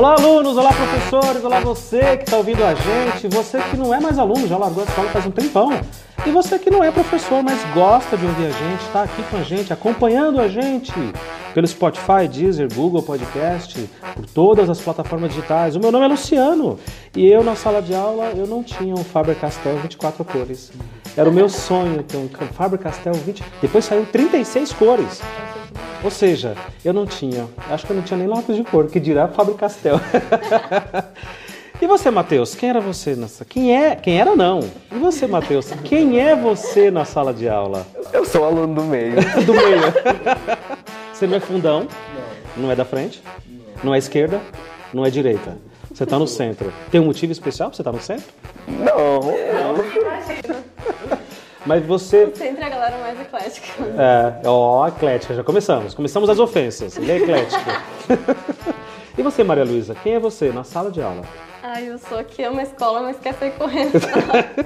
Olá, alunos! Olá, professores! Olá, você que está ouvindo a gente! Você que não é mais aluno, já largou a escola faz um tempão. E você que não é professor, mas gosta de ouvir a gente, está aqui com a gente, acompanhando a gente pelo Spotify, Deezer, Google Podcast, por todas as plataformas digitais. O meu nome é Luciano e eu, na sala de aula, eu não tinha um Faber-Castell 24 cores. Era o meu sonho ter um Faber-Castell 20... Depois saiu 36 cores. Ou seja, eu não tinha, acho que eu não tinha nem lápis de cor, que dirá Faber-Castell. e você, Matheus, quem era você nessa? Quem é? Quem era não? E você, Matheus, quem é você na sala de aula? Eu sou aluno do meio. do meio. você não é fundão? Não. Não é da frente? Não. Não é esquerda? Não é direita? Você está no centro. Tem um motivo especial para você estar tá no centro? Não. não. Mas você. Sempre a galera mais eclética. É, ó, eclética, já começamos. Começamos as ofensas. Ele é eclética. e você, Maria Luísa, quem é você na sala de aula? Ai, eu sou que ama a escola, mas quer sair correndo.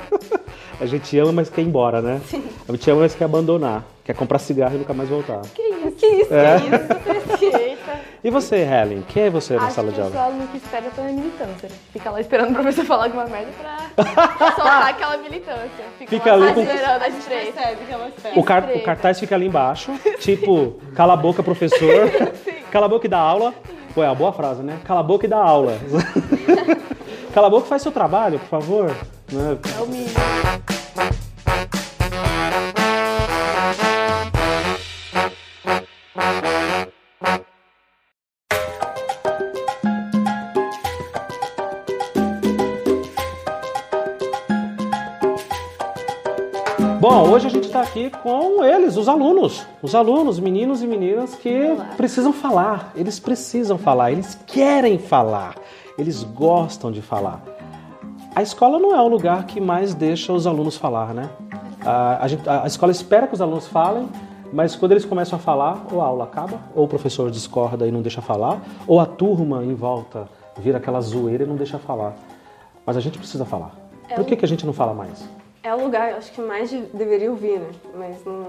a gente ama, mas quer ir embora, né? Sim. A gente ama, mas quer abandonar. Quer comprar cigarro e nunca mais voltar. Que isso? Que isso? É. Que isso? E você, Helen? Quem é você na Acho sala de aula? Eu sou aluno que espera pela militância. Fica lá esperando o professor falar alguma merda pra soltar aquela militância. Fica, fica ali com... esperando, a gente percebe que ela espera. O, car... o cartaz fica ali embaixo, tipo, cala a boca, professor. cala a boca e dá aula. Pô, é uma boa frase, né? Cala a boca e dá aula. cala a boca e faz seu trabalho, por favor. É o mínimo. Os alunos. Os alunos, meninos e meninas que precisam falar. Eles precisam falar, eles querem falar, eles gostam de falar. A escola não é o lugar que mais deixa os alunos falar, né? A, a, a escola espera que os alunos falem, mas quando eles começam a falar, ou a aula acaba, ou o professor discorda e não deixa falar, ou a turma em volta vira aquela zoeira e não deixa falar. Mas a gente precisa falar. É Por que, que a gente não fala mais? é o lugar, acho que mais de, deveria ouvir, né? Mas não,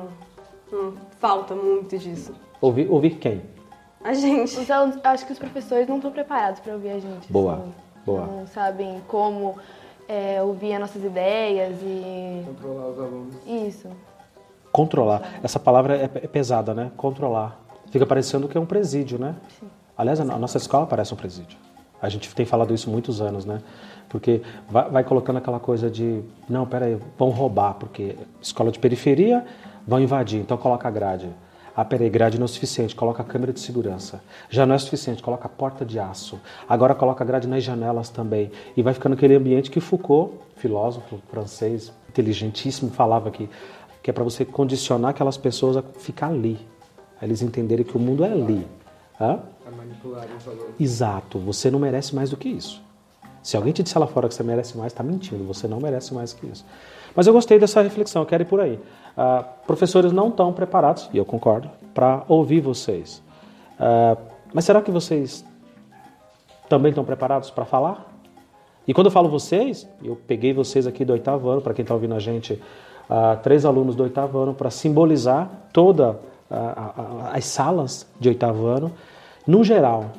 não falta muito disso. Ouvir, ouvir quem? A gente. Então, acho que os professores não estão preparados para ouvir a gente. Boa, assim, boa. Não sabem como é, ouvir as nossas ideias e... Controlar os alunos. Isso. Controlar. Essa palavra é, é pesada, né? Controlar. Fica parecendo que é um presídio, né? Sim. Aliás, a nossa escola parece um presídio. A gente tem falado isso muitos anos, né? Porque vai, vai colocando aquela coisa de, não, peraí, vão roubar, porque escola de periferia vão invadir, então coloca a grade. Ah, peraí, grade não é suficiente, coloca a câmera de segurança. Já não é suficiente, coloca a porta de aço. Agora coloca a grade nas janelas também. E vai ficando aquele ambiente que Foucault, filósofo francês, inteligentíssimo, falava aqui, que é para você condicionar aquelas pessoas a ficar ali. A eles entenderem que o mundo é ali. Hã? manipular os valores. Exato, você não merece mais do que isso. Se alguém te disser lá fora que você merece mais, está mentindo, você não merece mais que isso. Mas eu gostei dessa reflexão, eu quero ir por aí. Uh, professores não estão preparados, e eu concordo, para ouvir vocês. Uh, mas será que vocês também estão preparados para falar? E quando eu falo vocês, eu peguei vocês aqui do oitavo ano, para quem está ouvindo a gente, uh, três alunos do oitavo ano, para simbolizar toda as salas de oitavo ano no geral,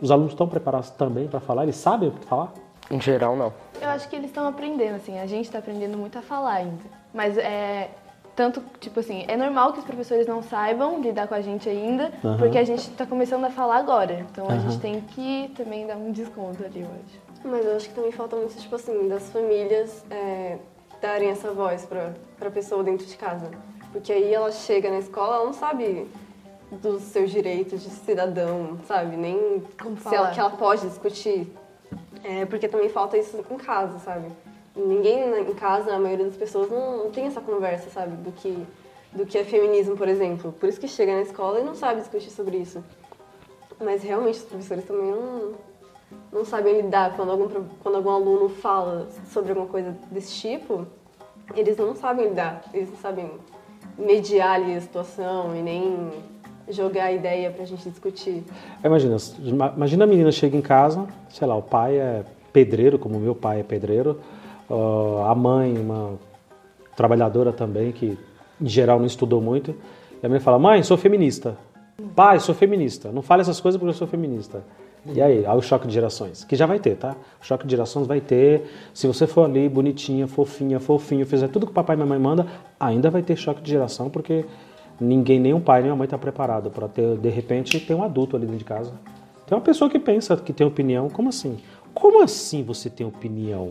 os alunos estão preparados também para falar? Eles sabem o que falar? Em geral, não. Eu acho que eles estão aprendendo, assim. A gente está aprendendo muito a falar ainda. Mas é tanto, tipo assim, é normal que os professores não saibam lidar com a gente ainda, uhum. porque a gente está começando a falar agora. Então uhum. a gente tem que também dar um desconto ali, eu acho. Mas eu acho que também falta muito, tipo assim, das famílias é, darem essa voz para a pessoa dentro de casa. Porque aí ela chega na escola, ela não sabe dos seus direitos de cidadão, sabe? Nem Como se ela, que ela pode discutir. É, porque também falta isso em casa, sabe? Ninguém em casa, a maioria das pessoas não, não tem essa conversa, sabe? Do que, do que é feminismo, por exemplo. Por isso que chega na escola e não sabe discutir sobre isso. Mas realmente os professores também não, não sabem lidar quando algum, quando algum aluno fala sobre alguma coisa desse tipo. Eles não sabem lidar, eles não sabem mediar ali a situação e nem jogar a ideia para a gente discutir. Imagina, imagina a menina chega em casa, sei lá, o pai é pedreiro, como meu pai é pedreiro, uh, a mãe, uma trabalhadora também, que em geral não estudou muito, e a mãe fala, mãe, sou feminista. Pai, sou feminista. Não fale essas coisas porque eu sou feminista. E aí, olha o choque de gerações, que já vai ter, tá? O choque de gerações vai ter. Se você for ali bonitinha, fofinha, fofinho, fizer tudo que o papai e mamãe manda, ainda vai ter choque de geração, porque ninguém, nem o pai nem a mãe está preparado para ter, de repente, ter um adulto ali dentro de casa. Tem uma pessoa que pensa que tem opinião, como assim? Como assim você tem opinião?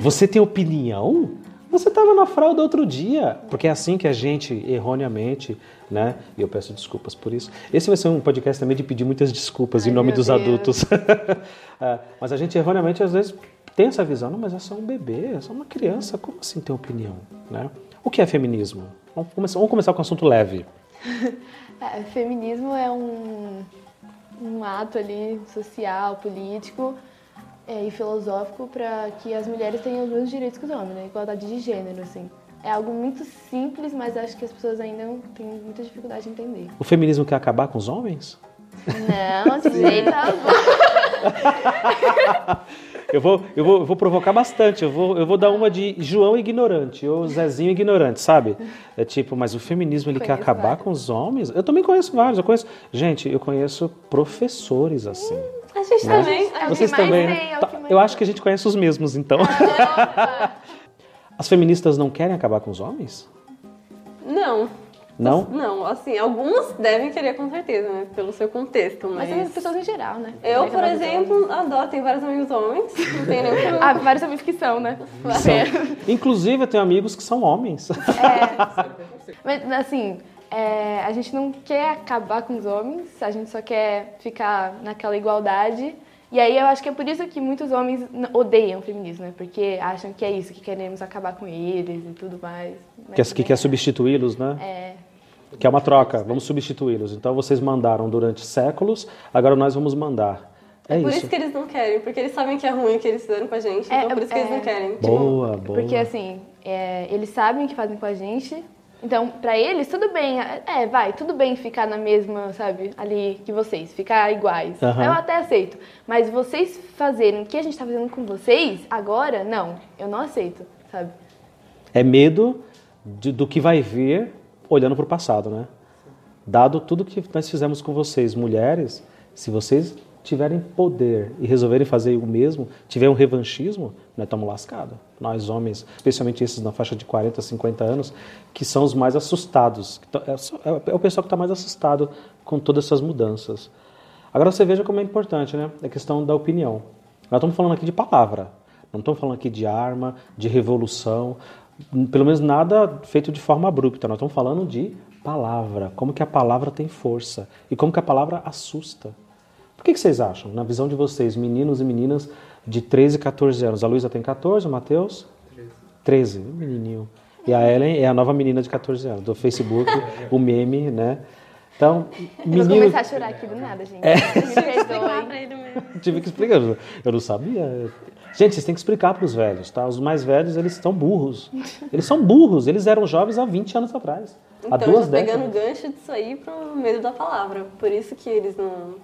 Você tem opinião? Você estava na fralda outro dia. Porque é assim que a gente, erroneamente, né? E eu peço desculpas por isso. Esse vai ser um podcast também de pedir muitas desculpas Ai, em nome dos Deus. adultos. É, mas a gente, erroneamente, às vezes tem essa visão. Não, mas é só um bebê, é só uma criança. Como assim tem opinião? Né? O que é feminismo? Vamos começar, vamos começar com um assunto leve. É, feminismo é um, um ato ali social, político é, e filosófico para que as mulheres tenham os mesmos direitos que os homens, né? Igualdade de gênero, assim. É algo muito simples, mas acho que as pessoas ainda têm muita dificuldade de entender. O feminismo quer acabar com os homens? Não, de jeito algum. Eu vou, eu vou, eu vou provocar bastante. Eu vou, eu vou dar uma de João ignorante ou Zezinho ignorante, sabe? É tipo, mas o feminismo ele quer acabar vários. com os homens? Eu também conheço vários. Eu conheço, gente, eu conheço professores assim. A gente né? também. Vocês também, né? é Tá, Eu acho que a gente conhece os mesmos, então. As feministas não querem acabar com os homens? Não. Não? Não, assim, algumas devem querer com certeza, né? Pelo seu contexto, Mas mas. também pessoas em geral, né? Eu, por exemplo, adoro, tenho vários amigos homens, não tem nenhum problema. Ah, vários amigos que são, né? São. Inclusive, eu tenho amigos que são homens. Mas, assim, é, a gente não quer acabar com os homens, a gente só quer ficar naquela igualdade. E aí eu acho que é por isso que muitos homens odeiam o feminismo, né? Porque acham que é isso, que queremos acabar com eles e tudo mais. Mas Que, que também quer é- substituí-los, né? É, Que é uma troca, vamos substituí-los. Então vocês mandaram durante séculos, agora nós vamos mandar. É, por isso. isso que eles não querem, porque eles sabem que é ruim o que eles fizeram com a gente, então É, por isso que eles é. não querem. Boa, boa. porque assim, é, eles sabem o que fazem com a gente. Então, pra eles, tudo bem. É, vai, tudo bem ficar na mesma, sabe, ali que vocês, ficar iguais. Eu até aceito. Mas vocês fazerem o que a gente tá fazendo com vocês, agora, não. Eu não aceito, sabe? É medo de- do que vai vir olhando para o passado, né? Dado tudo que nós fizemos com vocês, mulheres, se vocês tiverem poder e resolverem fazer o mesmo, tiver um revanchismo, nós estamos lascados. Nós, homens, especialmente esses na faixa de 40, 50 anos, que são os mais assustados. tão- É só- é o pessoal que está mais assustado com todas essas mudanças. Agora você veja como é importante, né? A questão da opinião. Nós estamos falando aqui de palavra. Não estamos falando aqui de arma, de revolução, pelo menos nada feito de forma abrupta. Nós estamos falando de palavra, como que a palavra tem força e como que a palavra assusta. Por que, que vocês acham, na visão de vocês, meninos e meninas de 13 e 14 anos? A Luísa tem 14, o Matheus? 13, um menininho. E a Ellen é a nova menina de 14 anos, do Facebook, o meme, né? Então, Eu vou menino... começar a chorar aqui do nada, gente. Me Explicar Tive que explicar. Eu eu não sabia. Gente, vocês têm que explicar para os velhos, tá? Os mais velhos, eles estão burros. Eles são burros. Eles eram jovens há 20 anos atrás. há Então, duas já pegando gancho disso aí pro medo da palavra. Por isso que eles não.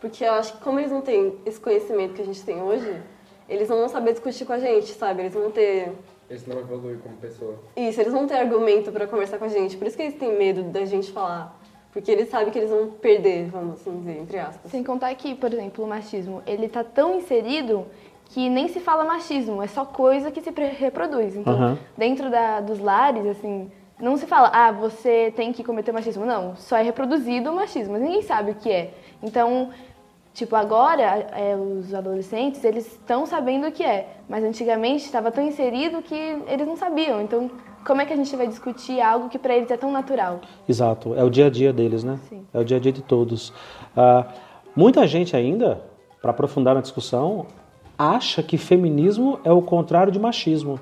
Porque eu acho que, como eles não têm esse conhecimento que a gente tem hoje, eles não vão saber discutir com a gente, sabe? Eles vão ter. Eles não evoluem como pessoa. Isso, eles vão ter argumento pra conversar com a gente. Por isso que eles têm medo da gente falar. Porque eles sabem que eles vão perder, vamos assim dizer, entre aspas. Sem contar que, por exemplo, o machismo, ele tá tão inserido que nem se fala machismo, é só coisa que se reproduz. Então, Aham. dentro da- dos lares, assim, não se fala, ah, você tem que cometer machismo. Não, só é reproduzido o machismo, mas ninguém sabe o que é. Então, tipo, agora, é, os adolescentes, eles estão sabendo o que é, mas antigamente estava tão inserido que eles não sabiam. Então, como é que a gente vai discutir algo que para eles é tão natural? Exato. É o dia a dia deles, né? Sim. É o dia a dia de todos. Ah, muita gente ainda, para aprofundar na discussão, acha que feminismo é o contrário de machismo.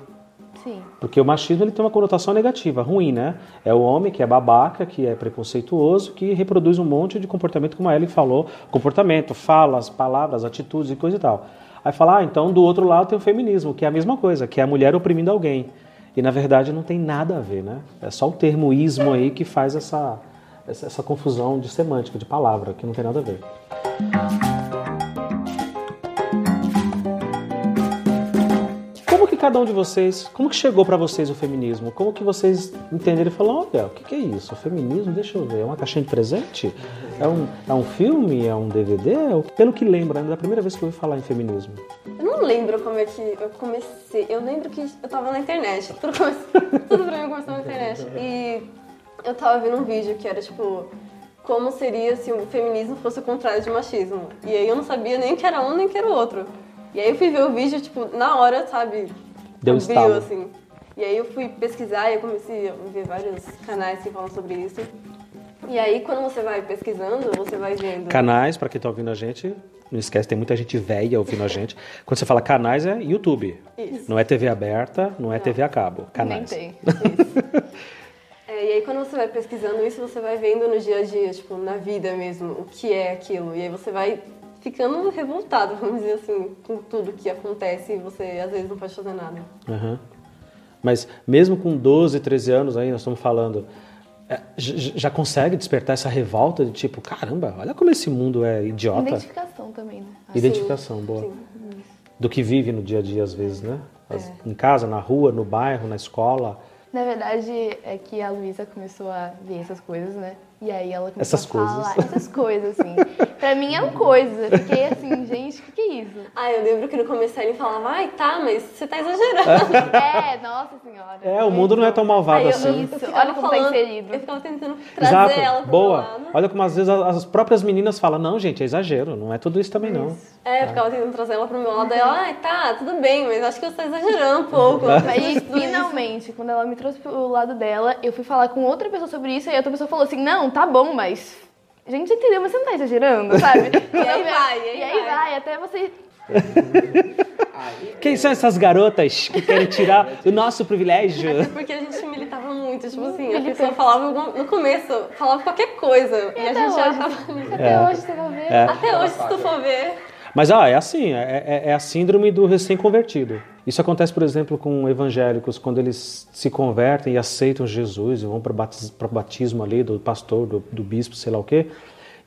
Sim. Porque o machismo ele tem uma conotação negativa, ruim, né? É o homem que é babaca, que é preconceituoso, que reproduz um monte de comportamento, como a Ellen falou, comportamento, falas, palavras, atitudes e coisa e tal. Aí fala, ah, então do outro lado tem o feminismo, que é a mesma coisa, que é a mulher oprimindo alguém. E na verdade não tem nada a ver, né? É só o termo ismo aí que faz essa, essa, essa confusão de semântica, de palavra, que não tem nada a ver. Cada um de vocês, como que chegou para vocês o feminismo? Como que vocês entenderam e falaram, olha, o que, que é isso? O feminismo, deixa eu ver, é uma caixinha de presente? É um, é um filme? É um DVD? Pelo que lembra, né, da primeira vez que eu ouvi falar em feminismo. Eu não lembro como é que eu comecei. Eu lembro que eu tava na internet. Tudo, come... Tudo pra mim começou na internet. E eu tava vendo um vídeo que era tipo como seria se o feminismo fosse o contrário de machismo. E aí eu não sabia nem que era um nem que era o outro. E aí eu fui ver o vídeo, tipo, na hora, sabe? Deu estalo. assim. E aí eu fui pesquisar e eu comecei a ver vários canais que falam sobre isso. E aí quando você vai pesquisando, você vai vendo. Canais, para quem tá ouvindo a gente, não esquece, tem muita gente velha ouvindo a gente. Quando você fala canais, é YouTube. Isso. Não é TV aberta, não é TV a cabo. Canais. Nem tem. Isso. É, e aí quando você vai pesquisando isso, você vai vendo no dia a dia, tipo, na vida mesmo, o que é aquilo. E aí você vai ficando revoltado, vamos dizer assim, com tudo que acontece e você às vezes não pode fazer nada. Aham. Mas mesmo com 12, 13 anos aí, nós estamos falando, é, já consegue despertar essa revolta de tipo, caramba, olha como esse mundo é idiota. Identificação também, né? Identificação, boa. Sim. Do que vive no dia a dia às vezes, né? As- Em casa, na rua, no bairro, na escola. Na verdade, é que a Luísa começou a ver essas coisas, né? E aí ela começou Essas a falar coisas. essas coisas, assim. pra mim coisas. Eu fiquei assim, gente, o que, que é isso? Ah, eu lembro que no começo ele falava, ai tá, mas você tá exagerando. É, nossa senhora. É, o mundo não é tão malvado Aí eu, assim. eu, Isso, olha como tá falando- inserido. Eu ficava tentando trazer ela Exato, pro boa. meu lado. Olha como às vezes as as próprias meninas falam, não, gente, é exagero, não é tudo isso também não. É, eu ficava tentando trazer ela pro meu lado, aí ela, ai tá, tudo bem, mas acho que você tá exagerando um pouco. Aí, finalmente, quando ela me trouxe pro lado dela, eu fui falar com outra pessoa sobre isso, e a outra pessoa falou assim, não, tá bom, mas... A gente entendeu, mas você não tá exagerando, sabe? E aí vai, e aí E aí vai. vai, até você... Quem são essas garotas que querem tirar o nosso privilégio? Até porque a gente militava muito, tipo assim, a pessoa falava no começo, falava qualquer coisa, e, a até gente já hoje. tava ali. Até hoje você vai ver. Até hoje, se tu for ver, Mas ah, é assim, é, é- é a síndrome do recém-convertido. Isso acontece, por exemplo, com evangélicos, quando eles se convertem e aceitam Jesus e vão para o batismo ali do pastor, do, do bispo, sei lá o quê,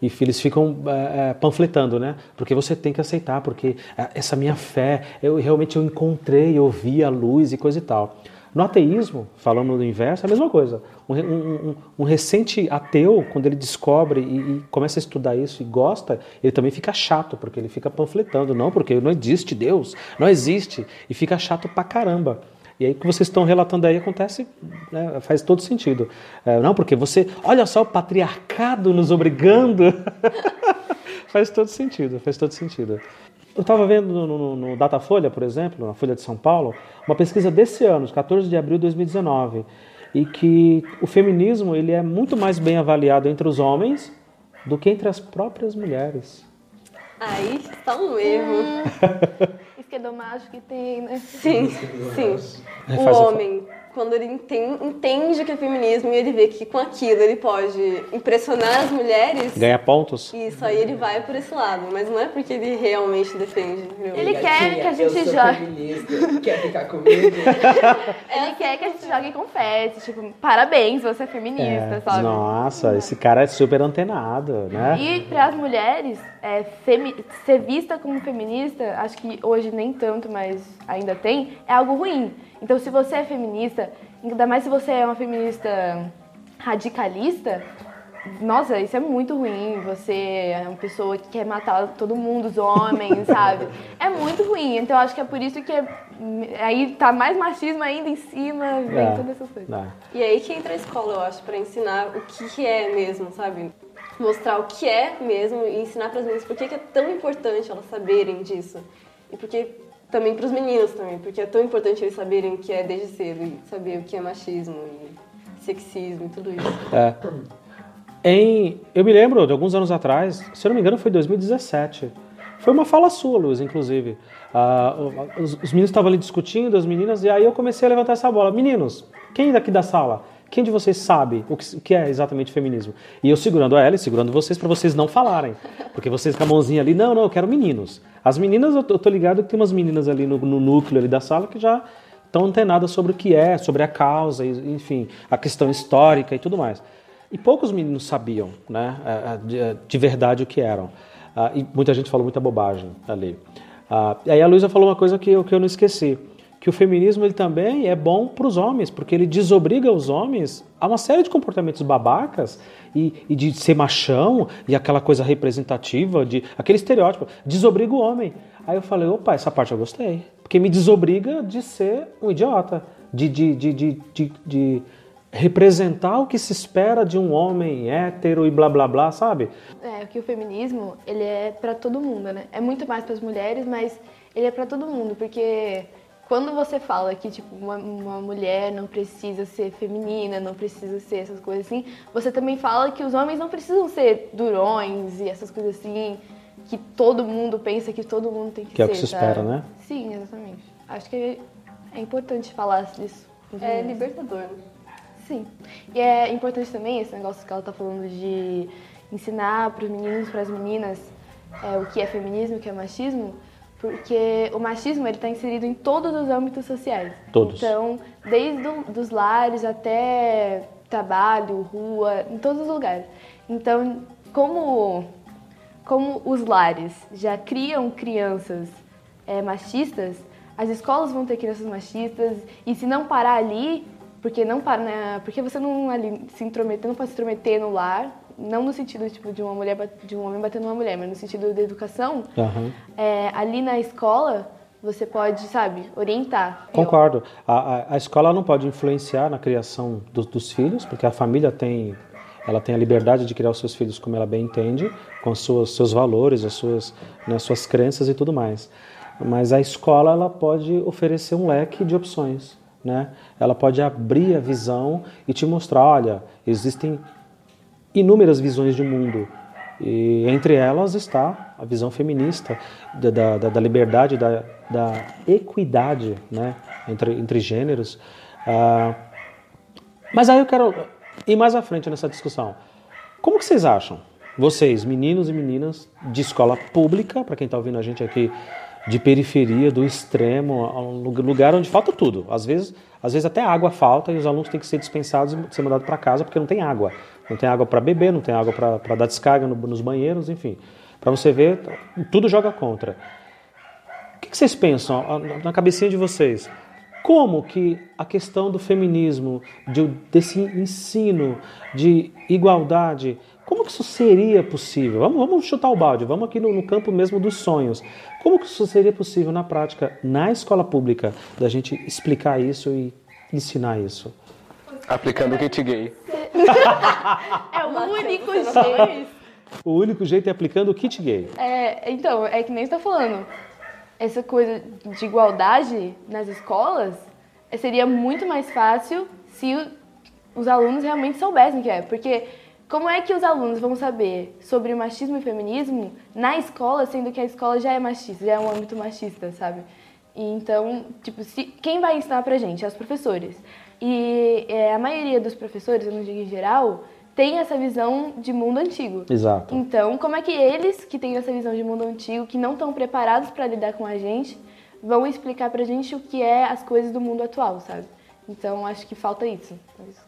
e eles ficam é, é, panfletando, né? Porque você tem que aceitar, porque é, essa minha fé, eu realmente eu encontrei, eu vi a luz e coisa e tal. No ateísmo, falando do inverso, é a mesma coisa. Um, um- um- recente ateu, quando ele descobre e, e começa a estudar isso e gosta, ele também fica chato, porque ele fica panfletando. Não, porque não existe Deus, não existe. E fica chato pra caramba. E aí o que vocês estão relatando aí acontece, né, faz todo sentido. É, não, porque você, olha só o patriarcado nos obrigando. faz todo sentido, faz todo sentido. Eu estava vendo no, no, no Datafolha, por exemplo, na Folha de São Paulo, uma pesquisa desse ano, de 14 de abril de 2019, e que o feminismo ele é muito mais bem avaliado entre os homens do que entre as próprias mulheres. aí está um erro. Esquerdomacho que tem, né? Sim, sim. O homem, quando ele enten- entende o que é feminismo e ele vê que com aquilo ele pode impressionar as mulheres, Ganha pontos? isso aí ele vai por esse lado. Mas não é porque ele realmente defende. entendeu? Ele quer que a gente jogue. feminista, quer ficar comigo? Ele quer que a gente jogue confete, tipo, parabéns, você é feminista, É, sabe? Nossa, esse cara é super antenado, né? E para as mulheres, é, femi- ser vista como feminista, acho que hoje nem tanto, mas ainda tem, é algo ruim. Então, se você é feminista, ainda mais se você é uma feminista radicalista, nossa, isso é muito ruim. Você é uma pessoa que quer matar todo mundo, os homens, sabe? É muito ruim. Então, acho que é por isso que é- aí tá mais machismo ainda em cima, vem É. todas essas coisas. É. E aí que entra a escola, eu acho, pra ensinar o que que é mesmo, sabe? Mostrar o que é mesmo e ensinar pras meninas por que é tão importante elas saberem disso. E porque também pros meninos também, porque é tão importante eles saberem o que é desde cedo e saber o que é machismo e sexismo e tudo isso. É. Em, eu me lembro de alguns anos atrás, se eu não me engano foi 2017. Foi uma fala sua, Luz, inclusive. Ah, os, os meninos estavam ali discutindo, as meninas, e aí eu comecei a levantar essa bola. Meninos, quem daqui da sala, quem de vocês sabe o que, o que é exatamente feminismo? E eu segurando a ela e segurando vocês para vocês não falarem. Porque vocês com a mãozinha ali, não, não, eu quero meninos. As meninas, eu tô, eu tô ligado que tem umas meninas ali no, no núcleo ali da sala que já estão antenadas sobre o que é, sobre a causa, enfim, a questão histórica e tudo mais. E poucos meninos sabiam, né, de, de verdade o que eram. Ah, e muita gente falou muita bobagem ali. Ah, e aí a Luísa falou uma coisa que eu, que eu não esqueci, que o feminismo ele também é bom para os homens, porque ele desobriga os homens a uma série de comportamentos babacas e, e, de ser machão e aquela coisa representativa, de aquele estereótipo, desobriga o homem. Aí eu falei, opa, essa parte eu gostei, porque me desobriga de ser um idiota, de, de, de, de, representar o que se espera de um homem hétero e blá blá blá, sabe? É, que o feminismo, ele é para todo mundo, né? É muito mais para as mulheres, mas ele é para todo mundo, porque quando você fala que tipo uma, uma, mulher não precisa ser feminina, não precisa ser essas coisas assim, você também fala que os homens não precisam ser durões e essas coisas assim que todo mundo pensa que todo mundo tem que, que ser. é o que se espera, né? Sim, exatamente. Acho que é importante falar disso. É libertador. Né? Sim. E é importante também esse negócio que ela está falando de ensinar para os meninos, para as meninas, é, o que é feminismo, o que é machismo porque o machismo ele está inserido em todos os âmbitos sociais. Todos. Então, desde do, dos lares até trabalho, rua, em todos os lugares. Então, como como os lares já criam crianças é, machistas, as escolas vão ter crianças machistas e se não parar ali, porque não para, né, porque você não ali, se intrometer, não pode se intrometer no lar, não no sentido tipo de uma mulher de um homem batendo uma mulher, mas no sentido da educação. Uhum. É, ali na escola você pode, sabe, orientar. Concordo. A, a, a escola não pode influenciar na criação do, dos filhos, porque a família tem ela tem a liberdade de criar os seus filhos como ela bem entende, com seus, seus valores, as suas, né, suas crenças e tudo mais. Mas a escola ela pode oferecer um leque de opções. Né? Ela pode abrir a visão e te mostrar, olha, existem inúmeras visões de mundo. E entre elas está a visão feminista da, da, da liberdade, da, da equidade né, entre, entre gêneros. Ah, mas aí eu quero ir mais à frente nessa discussão. Como que vocês acham, vocês, meninos e meninas de escola pública, para quem está ouvindo a gente aqui de periferia, do extremo, um lugar onde falta tudo. Às vezes, às vezes até água falta e os alunos têm que ser dispensados e ser mandados para casa porque não tem água. Não tem água para beber, não tem água para dar descarga no, nos banheiros, enfim. Para você ver, tudo joga contra. O que, que vocês pensam na cabecinha de vocês? Como que a questão do feminismo, de, desse ensino de igualdade, como que isso seria possível? Vamos, vamos chutar o balde, vamos aqui no, no, campo mesmo dos sonhos. Como que isso seria possível na prática, na escola pública, da gente explicar isso e ensinar isso? Aplicando o kit gay. é o único jeito. O único jeito é aplicando o kit gay. É, então, é que nem você está falando. Essa coisa de igualdade nas escolas seria muito mais fácil se os alunos realmente soubessem que é. Porque como é que os alunos vão saber sobre machismo e feminismo na escola, sendo que a escola já é machista, já é um âmbito machista, sabe? Então, tipo, se, quem vai ensinar pra gente? É os professores. E é, a maioria dos professores, eu não digo em geral, tem essa visão de mundo antigo. Exato. Então, como é que eles, que têm essa visão de mundo antigo, que não estão preparados para lidar com a gente, vão explicar pra gente o que é as coisas do mundo atual, sabe? Então, acho que falta isso.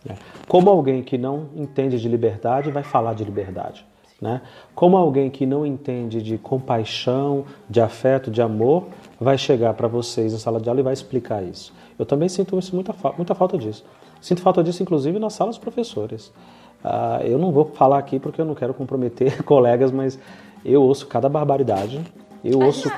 É. Como alguém que não entende de liberdade vai falar de liberdade. Né? Como alguém que não entende de compaixão, de afeto, de amor, vai chegar para vocês na sala de aula e vai explicar isso. Eu também sinto isso, muita, muita falta disso. Sinto falta disso, inclusive, nas salas dos professores. Uh, eu não vou falar aqui porque eu não quero comprometer colegas, mas eu ouço cada barbaridade. Eu ouço.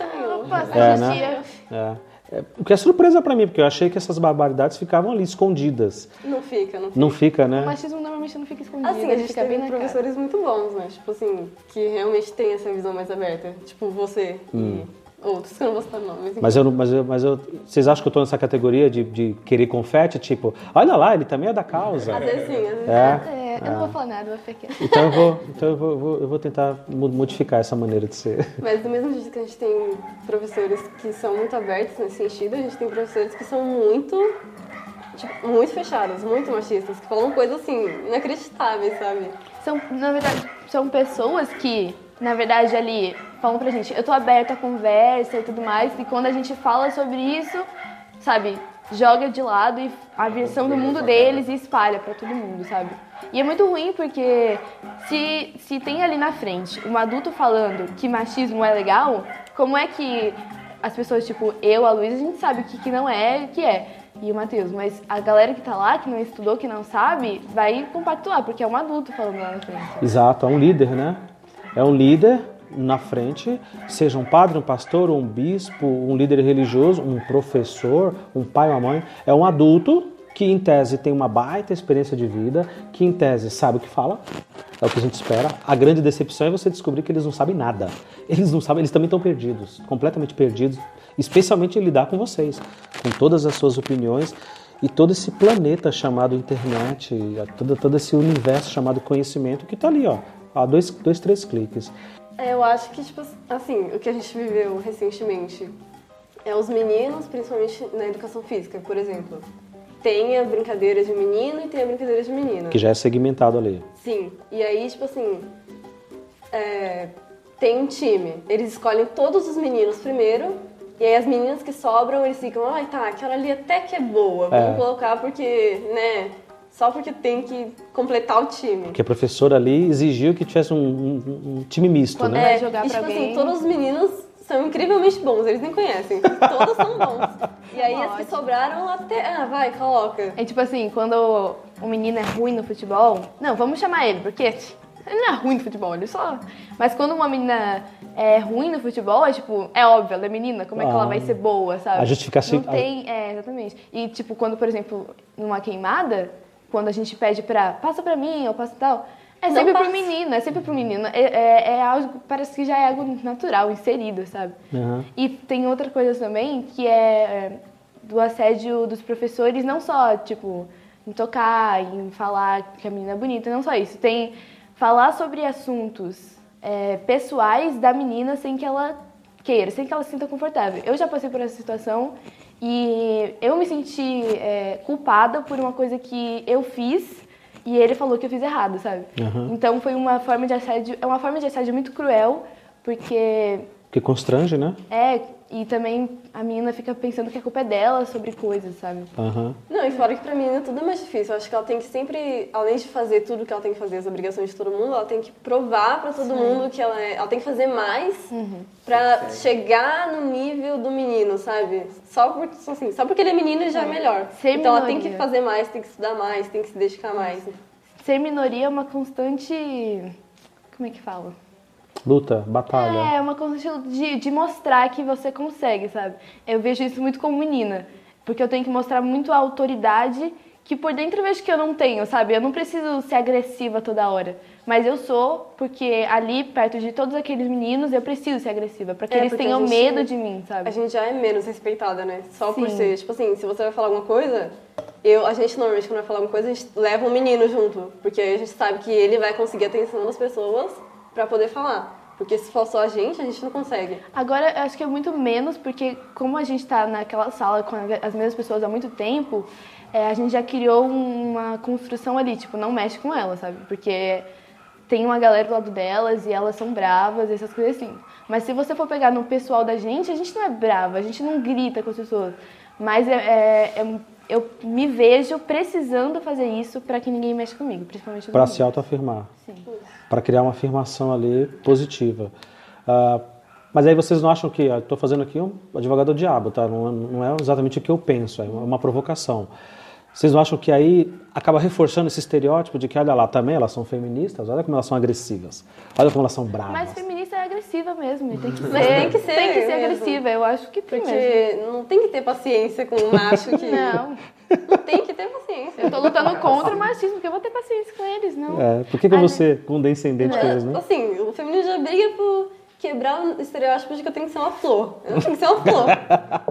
É, né? é. É, o que é surpresa para mim, porque eu achei que essas barbaridades ficavam ali escondidas. Não fica, não fica. Não fica, né? O machismo normalmente não fica escondido. Assim, a gente fica tem bem professores muito bons, né? Tipo assim, que realmente tem essa visão mais aberta. Tipo você hum. e outros, que eu não vou citar nomes. Mas, eu, mas, eu, mas eu, vocês acham que eu tô nessa categoria de, de querer confete? Tipo, olha lá, ele também é da causa. Às vezes sim, às vezes é. Eu não vou falar nada, vou ficar Então, eu vou, então eu, vou, eu, vou, eu vou tentar modificar essa maneira de ser. Mas do mesmo jeito que a gente tem professores que são muito abertos nesse sentido, a gente tem professores que são muito Tipo, muito fechados, muito machistas, que falam coisas assim, inacreditáveis, sabe? São, na verdade, são pessoas que, na verdade, ali falam pra gente, eu tô aberta a conversa e tudo mais, e quando a gente fala sobre isso, sabe, joga de lado e a versão do mundo deles e espalha para todo mundo, sabe? E é muito ruim porque se, se tem ali na frente um adulto falando que machismo é legal, como é que as pessoas, tipo, eu, a Luísa, a gente sabe o que, que não é e o que é. E o Matheus, mas a galera que tá lá, que não estudou, que não sabe, vai compactuar, porque é um adulto falando lá na frente. Exato, é um líder, né? É um líder na frente, seja um padre, um pastor, um bispo, um líder religioso, um professor, um pai, uma mãe. É um adulto que, em tese, tem uma baita experiência de vida, que, em tese, sabe o que fala, é o que a gente espera. A grande decepção é você descobrir que eles não sabem nada. Eles não sabem, eles também estão perdidos, completamente perdidos, especialmente em lidar com vocês, com todas as suas opiniões e todo esse planeta chamado internet, todo, todo esse universo chamado conhecimento que está ali, ó, a dois, dois, três cliques. É, eu acho que, tipo, assim, o que a gente viveu recentemente é os meninos, principalmente na educação física, por exemplo. Tem a brincadeira de menino e tem a brincadeira de menina. Que já é segmentado ali. Sim. E aí, tipo assim, é, tem um time. Eles escolhem todos os meninos primeiro. E aí as meninas que sobram, eles ficam, ai tá, aquela ali até que é boa. Vamos É. colocar porque, né? Só porque tem que completar o time. Porque a professora ali exigiu que tivesse um, um- um time misto, Quando né? é jogar e, pra tipo assim, alguém. todos os meninos são incrivelmente bons, eles nem conhecem. Todos são bons. E aí as que Ótimo. sobraram até. Ah, vai, coloca. É tipo assim, quando o menino é ruim no futebol, não, vamos chamar ele, porque ele não é ruim no futebol, ele só. Mas quando uma menina é ruim no futebol, é tipo, é óbvio, ela é menina, como é que ela Ah. vai ser boa, sabe? A justificativa- Não tem, é, exatamente. E tipo, quando, por exemplo, numa queimada, quando a gente pede pra, passa pra mim, ou passa tal, é sempre passa. pro menino, é sempre pro menino. É, é, é algo, parece que já é algo natural, inserido, sabe? Aham. E tem outra coisa também, que é do assédio dos professores, não só, tipo, em tocar, em falar que a menina é bonita, não só isso. Tem falar sobre assuntos é, pessoais da menina sem que ela queira, sem que ela se sinta confortável. Eu já passei por essa situação e eu me senti é, culpada por uma coisa que eu fiz e ele falou que eu fiz errado, sabe? Aham. Então foi uma forma de assédio, é uma forma de assédio muito cruel, porque Que constrange, né? é, e também a menina fica pensando que a culpa é dela sobre coisas, sabe? Aham. Não, e fora que pra menina tudo é mais difícil. Eu acho que ela tem que sempre, além de fazer tudo que ela tem que fazer, as obrigações de todo mundo, ela tem que provar pra todo mundo que ela é. Ela tem que fazer mais pra chegar no nível do menino, sabe? Só, por, assim, só porque ele é menino ele já é melhor. Ser então ela tem minoria. que fazer mais, tem que estudar mais, tem que se dedicar mais. Ser minoria é uma constante. Como é que fala? Luta, batalha. É, uma constante de, de mostrar que você consegue, sabe? Eu vejo isso muito como menina. Porque eu tenho que mostrar muito a autoridade que por dentro eu vejo que eu não tenho, sabe? Eu não preciso ser agressiva toda hora. Mas eu sou, porque ali, perto de todos aqueles meninos, eu preciso ser agressiva. Pra que É, eles tenham gente- medo de mim, sabe? A gente já é menos respeitada, né? Só por Sim. ser, tipo assim, se você vai falar alguma coisa, eu, a gente normalmente quando vai falar alguma coisa, a gente leva um menino junto, porque aí a gente sabe que ele vai conseguir a atenção das pessoas pra poder falar. Porque se for só a gente, a gente não consegue. Agora, acho que é muito menos, porque como a gente tá naquela sala com as mesmas pessoas há muito tempo, é, a gente já criou uma construção ali, tipo, não mexe com ela, sabe? Porque tem uma galera do lado delas e elas são bravas, essas coisas assim. Mas se você for pegar no pessoal da gente, a gente não é brava, a gente não grita com as pessoas. Mas é, é- é- eu me vejo precisando fazer isso pra que ninguém mexa comigo, principalmente Para se autoafirmar. Sim. Para criar uma afirmação ali positiva. Ah, mas aí vocês não acham que. Estou fazendo aqui um advogado do diabo, tá? Não, é- não é exatamente o que eu penso, é uma provocação. Vocês não acham que aí acaba reforçando esse estereótipo de que, olha lá, também elas são feministas, olha como elas são agressivas, olha como elas são bravas. Mas feminista agressiva mesmo, tem que ser. Tem que ser Tem que ser mesmo. agressiva, eu acho que tem mesmo. Porque não tem que ter paciência com um macho que. Não, Não tem que ter paciência. eu tô lutando contra o machismo, porque eu vou ter paciência com eles, não. É, por que, que eu Ah, vou ser condescendente com eles, né? Assim, o feminismo já briga por quebrar o estereótipo de que eu tenho que ser uma flor. Eu não tenho que ser uma flor.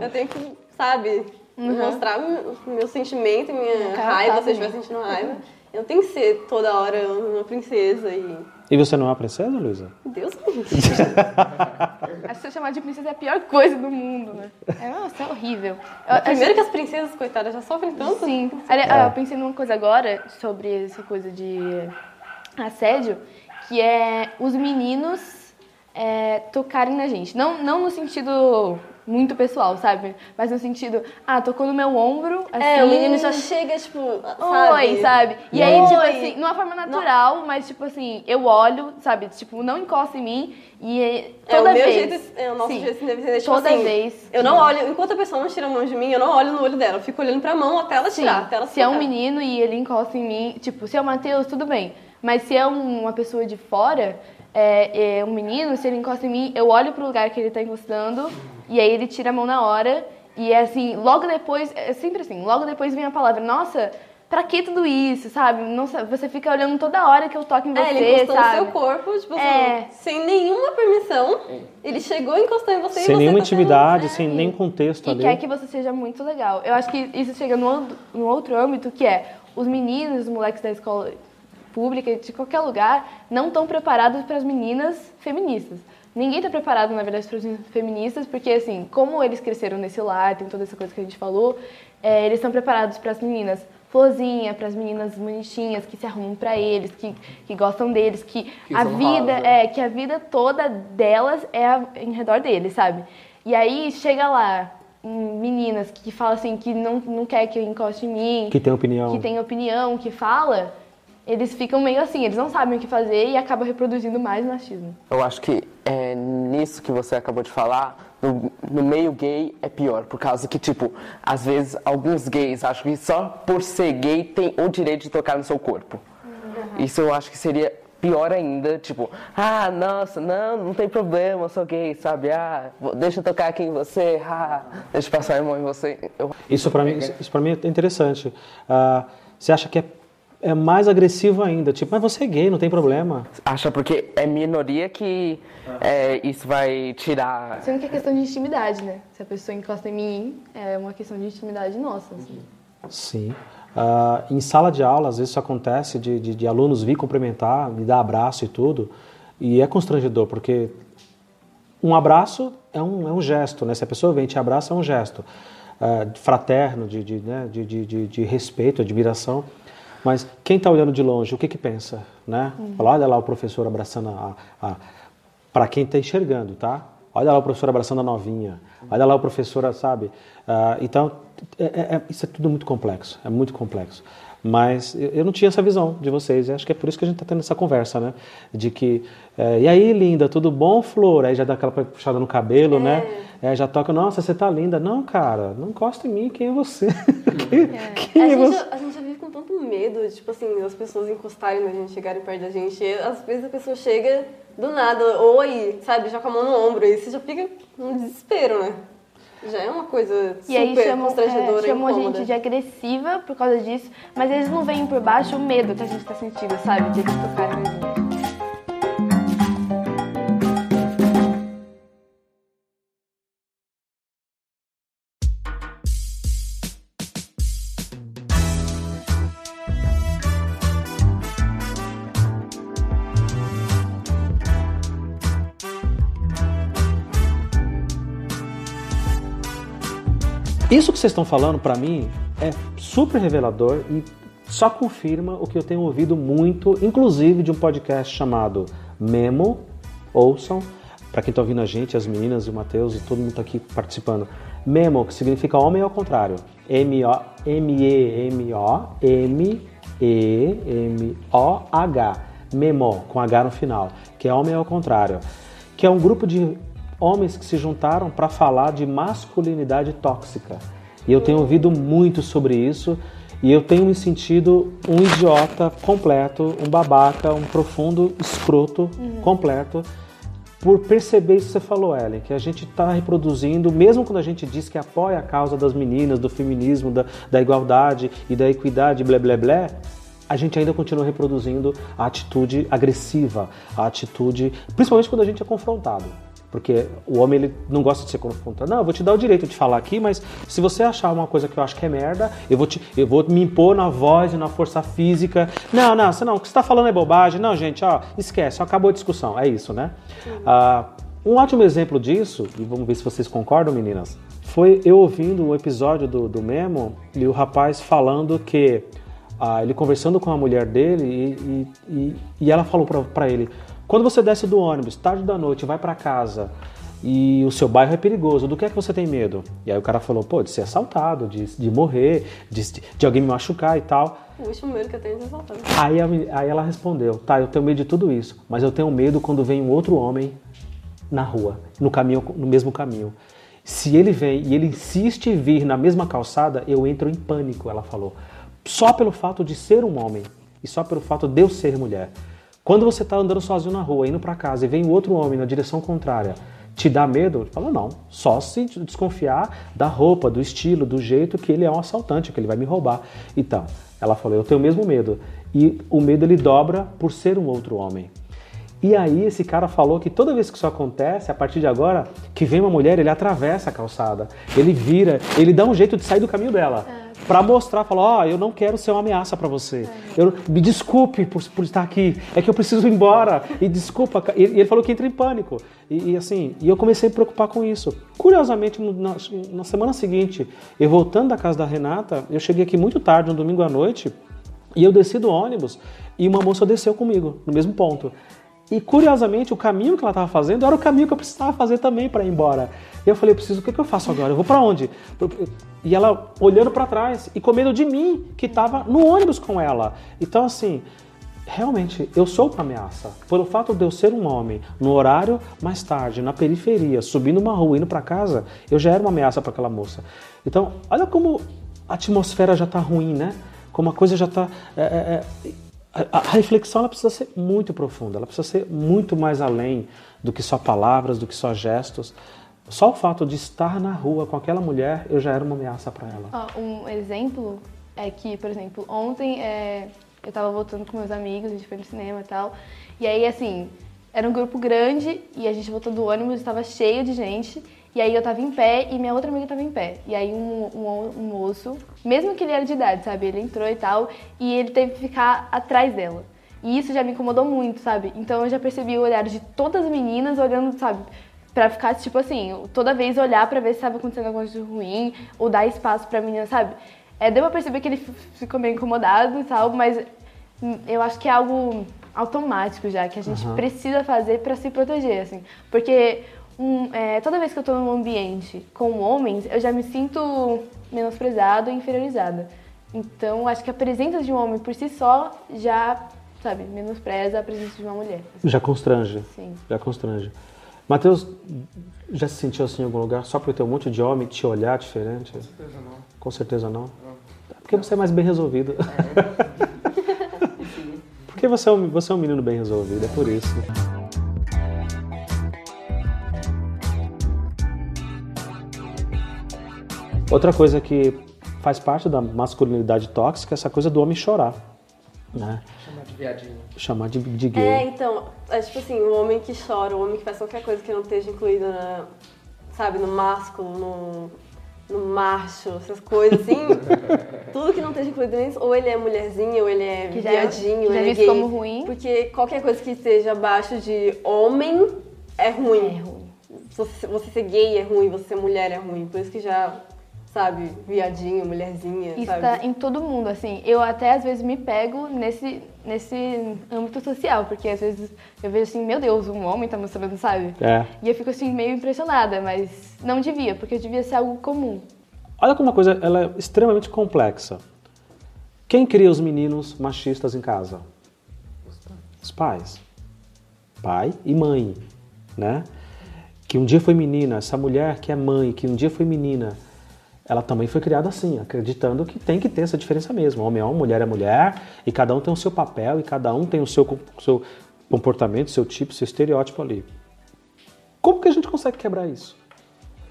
Eu tenho que, sabe, mostrar o meu sentimento, minha raiva, se eu estiver sentindo raiva. Eu não tenho que ser toda hora uma princesa e. E você não é uma princesa, Luísa? Deus me livre. Acho que ser chamada de princesa é a pior coisa do mundo, né? É, nossa, é horrível. Eu, Primeiro que as princesas, coitadas, já sofrem tanto. Sim. Ali- ah, Eu pensei numa coisa agora sobre essa coisa de assédio, que é os meninos é, tocarem na gente. Não, não no sentido muito pessoal, sabe? Mas no sentido, ah, tocou no meu ombro, assim... É, o menino já chega, tipo, sabe? Oi, sabe? E aí, Oi. tipo assim, numa forma natural, mas tipo assim, eu olho, sabe? Tipo, não encosta em mim e É, toda o meu vez... jeito, é o nosso Sim. jeito de entender. Tipo Toda assim, vez Eu não olho, enquanto a pessoa não tira a mão de mim, eu não olho no olho dela. Eu fico olhando pra mão até ela Sim, tirar, até ela se é um menino e ele encosta em mim, tipo, se é o Matheus, tudo bem. Mas se é um- uma pessoa de fora, é, é um menino, se ele encosta em mim, eu olho pro lugar que ele tá encostando e aí ele tira a mão na hora. E é assim, logo depois, é sempre assim, logo depois vem a palavra, nossa, pra que tudo isso, sabe? Não você fica olhando toda hora que eu toco em você, É, ele encostou sabe? no seu corpo, tipo assim, É. sem nenhuma permissão. Ele chegou e encostou em você e Sem você nenhuma tá intimidade, é. sem nenhum contexto E ali. quer que você seja muito legal. Eu acho que isso chega no, outro- no outro âmbito, que é os meninos, os moleques da escola pública, de qualquer lugar, não estão preparados para as meninas feministas. Ninguém está preparado, na verdade, para meninas feministas, porque, assim, como eles cresceram nesse lar, tem toda essa coisa que a gente falou, é, eles estão preparados para as meninas florzinha, para as meninas bonitinhas que se arrumam para eles, que, que gostam deles, que, Que a vida rosa. é que a vida toda delas é a- em redor deles, sabe? E aí chega lá meninas que falam assim que não, não quer que eu encoste em mim, Que tem opinião. que tem opinião, que fala, eles ficam meio assim, eles não sabem o que fazer e acabam reproduzindo mais machismo. Eu acho que é nisso que você acabou de falar, no, no meio gay é pior, por causa que, tipo, às vezes alguns gays acham que só por ser gay tem o direito de tocar no seu corpo. Isso eu acho que seria pior ainda, tipo, ah, nossa, não, não tem problema, eu sou gay, sabe? Ah, deixa eu tocar aqui em você, ah, deixa eu passar a mão em você. Eu- Isso para mim, isso pra mim é interessante. Ah, você acha que é, é mais agressivo ainda? Tipo, mas você é gay, não tem problema. Acha porque é minoria que é, isso vai tirar Sendo que é questão de intimidade, né? Se a pessoa encosta em mim, é uma questão de intimidade nossa. assim. Sim. Ah, em sala de aula, às vezes isso acontece de, de, de alunos vir cumprimentar, me dar abraço e tudo, e é constrangedor, porque um abraço é um, é um gesto, né? Se a pessoa vem e te abraça, é um gesto ah, fraterno, de, de, né? de, de, de, de respeito, admiração. Mas quem está olhando de longe, o que que pensa, né? Fala, olha lá o professor abraçando a... a para quem está enxergando, tá? Olha lá o professor abraçando a novinha. Olha lá o professor, sabe? Ah, então, é- é- é- isso é tudo muito complexo. É muito complexo. Mas eu não tinha essa visão de vocês. Acho que é por isso que a gente está tendo essa conversa, né? De que, é, e aí, linda, tudo bom, Flor? Aí já dá aquela puxada no cabelo, né? É, já toca, nossa, você tá linda. Não, cara, não encosta em mim. Quem é você? quem, quem é gente, você? gente já vive com tanto medo, tipo assim, das pessoas encostarem na gente, chegarem perto da gente. E, às vezes a pessoa chega do nada, oi, sabe, já com a mão no ombro, e você já fica num desespero, né? Já é uma coisa E aí super chamam, constrangedora é, chamam a gente de agressiva por causa disso, mas eles não veem por baixo o medo que a gente tá sentindo, sabe? De eles tocarem na gente. Isso que vocês estão falando, para mim, é super revelador e só confirma o que eu tenho ouvido muito, inclusive de um podcast chamado Memo. Ouçam, para quem está ouvindo a gente, as meninas e o Matheus e todo mundo tá aqui participando. Memo, que significa homem ao contrário. M-O- M-E-M-O-M-E-M-O-H. Memo, com H no final, que é homem ao contrário. Que é um grupo de homens que se juntaram para falar de masculinidade tóxica. E eu tenho ouvido muito sobre isso e eu tenho me sentido um idiota completo, um babaca, um profundo escroto completo por perceber isso que você falou, Ellen, que a gente está reproduzindo, mesmo quando a gente diz que apoia a causa das meninas, do feminismo, da, da igualdade e da equidade, blé blé blé, a gente ainda continua reproduzindo a atitude agressiva, a atitude, principalmente quando a gente é confrontado. Porque o homem ele não gosta de ser confrontado. Não, eu vou te dar o direito de falar aqui, mas se você achar uma coisa que eu acho que é merda, eu vou, te, eu vou me impor na voz e na força física. Não, não, você não, o que você está falando é bobagem. Não, gente, ó, esquece, acabou a discussão. É isso, né? Ah, um ótimo exemplo disso, e vamos ver se vocês concordam, meninas, foi eu ouvindo o episódio do, do Memo e o rapaz falando que ah, ele conversando com a mulher dele e, e, e, e ela falou pra ele: quando você desce do ônibus, tarde da noite, vai pra casa e o seu bairro é perigoso, do que é que você tem medo? E aí o cara falou, pô, de ser assaltado, de, de morrer, de, de alguém me machucar e tal. O último medo que eu tenho é ser assaltado. Aí, aí ela respondeu, tá, eu tenho medo de tudo isso, mas eu tenho medo quando vem um outro homem na rua, no caminho, no mesmo caminho. Se ele vem e ele insiste em vir na mesma calçada, eu entro em pânico, ela falou. Só pelo fato de ser um homem e só pelo fato de eu ser mulher. Quando você está andando sozinho na rua, indo para casa e vem outro homem na direção contrária, te dá medo? Fala, não. Só se desconfiar da roupa, do estilo, do jeito que ele é um assaltante, que ele vai me roubar. Então, ela falou, eu tenho o mesmo medo. E o medo ele dobra por ser um outro homem. E aí esse cara falou que toda vez que isso acontece, a partir de agora, que vem uma mulher, ele atravessa a calçada, ele vira, ele dá um jeito de sair do caminho dela. Pra mostrar, falar, ó, eu não quero ser uma ameaça pra você. Eu, me desculpe por, por estar aqui, é que eu preciso ir embora. E desculpa, e, ele falou que entra em pânico. E, e assim, e eu comecei a me preocupar com isso. Curiosamente, na, na semana seguinte, eu voltando da casa da Renata, eu cheguei aqui muito tarde, um domingo à noite, e eu desci do ônibus e uma moça desceu comigo, no mesmo ponto. E curiosamente, o caminho que ela estava fazendo era o caminho que eu precisava fazer também para ir embora. E eu falei, eu preciso, o que, que eu faço agora? Eu vou para onde? E ela olhando para trás e com medo de mim, que estava no ônibus com ela. Então, assim, realmente, eu sou uma ameaça. Pelo fato de eu ser um homem, no horário mais tarde, na periferia, subindo uma rua, indo para casa, eu já era uma ameaça para aquela moça. Então, olha como a atmosfera já está ruim, né? Como a coisa já está. a, a reflexão ela precisa ser muito profunda, ela precisa ser muito mais além do que só palavras, do que só gestos. Só o fato de estar na rua com aquela mulher, eu já era uma ameaça para ela. Ó, um exemplo é que, por exemplo, ontem é, eu tava voltando com meus amigos, a gente foi no cinema e tal. E aí, assim, era um grupo grande e a gente voltou do ônibus, estava cheio de gente. E aí eu tava em pé e minha outra amiga tava em pé. E aí um, um, um moço, mesmo que ele era de idade, sabe? Ele entrou e tal, e ele teve que ficar atrás dela. E isso já me incomodou muito, sabe? Então eu já percebi o olhar de todas as meninas olhando, sabe? Pra ficar, tipo assim, toda vez olhar pra ver se estava acontecendo alguma coisa de ruim, ou dar espaço pra menina, sabe? É, deu pra perceber que ele ficou meio incomodado e tal, mas hum, eu acho que é algo automático já, que a gente precisa fazer pra se proteger, assim. Porque um, é, toda vez que eu tô num ambiente com homens, eu já me sinto menosprezada e inferiorizada. Então, acho que a presença de um homem por si só já, sabe, menospreza a presença de uma mulher. Já constrange. Sim. Já constrange. Matheus, já se sentiu assim em algum lugar só por ter um monte de homem te olhar diferente? Com certeza não. Com certeza não? Porque você é mais bem resolvido. Porque você é, um, você é um menino bem resolvido, é por isso. Outra coisa que faz parte da masculinidade tóxica é essa coisa do homem chorar. Né? Chamar de viadinho. Chamar de, de gay. É, então, é tipo assim, o homem que chora, o homem que faz qualquer coisa que não esteja incluída na, sabe, no másculo, no, no macho, essas coisas assim. tudo que não esteja incluído nisso, ou ele é mulherzinha, ou ele é Que já é- viadinho, que ou já é ele é visto gay. como ruim. Porque qualquer coisa que esteja abaixo de homem é ruim. É ruim. Você, você ser gay é ruim, você ser mulher é ruim. Por isso que já, sabe, viadinho, mulherzinha, Isso sabe? tá em todo mundo, assim. Eu até às vezes me pego nesse, nesse âmbito social, porque às vezes eu vejo assim, meu Deus, um homem tá mostrando, sabe? É. E eu fico assim meio impressionada, mas não devia, porque devia ser algo comum. Olha como uma coisa ela é extremamente complexa. Quem cria os meninos machistas em casa? Os pais. Pai e mãe, né? Que um dia foi menina, essa mulher que é mãe, que um dia foi menina, ela também foi criada assim, acreditando que tem que ter essa diferença mesmo. Homem é homem, mulher é mulher, e cada um tem o seu papel, e cada um tem o seu, seu comportamento, seu tipo, seu estereótipo ali. Como que a gente consegue quebrar isso?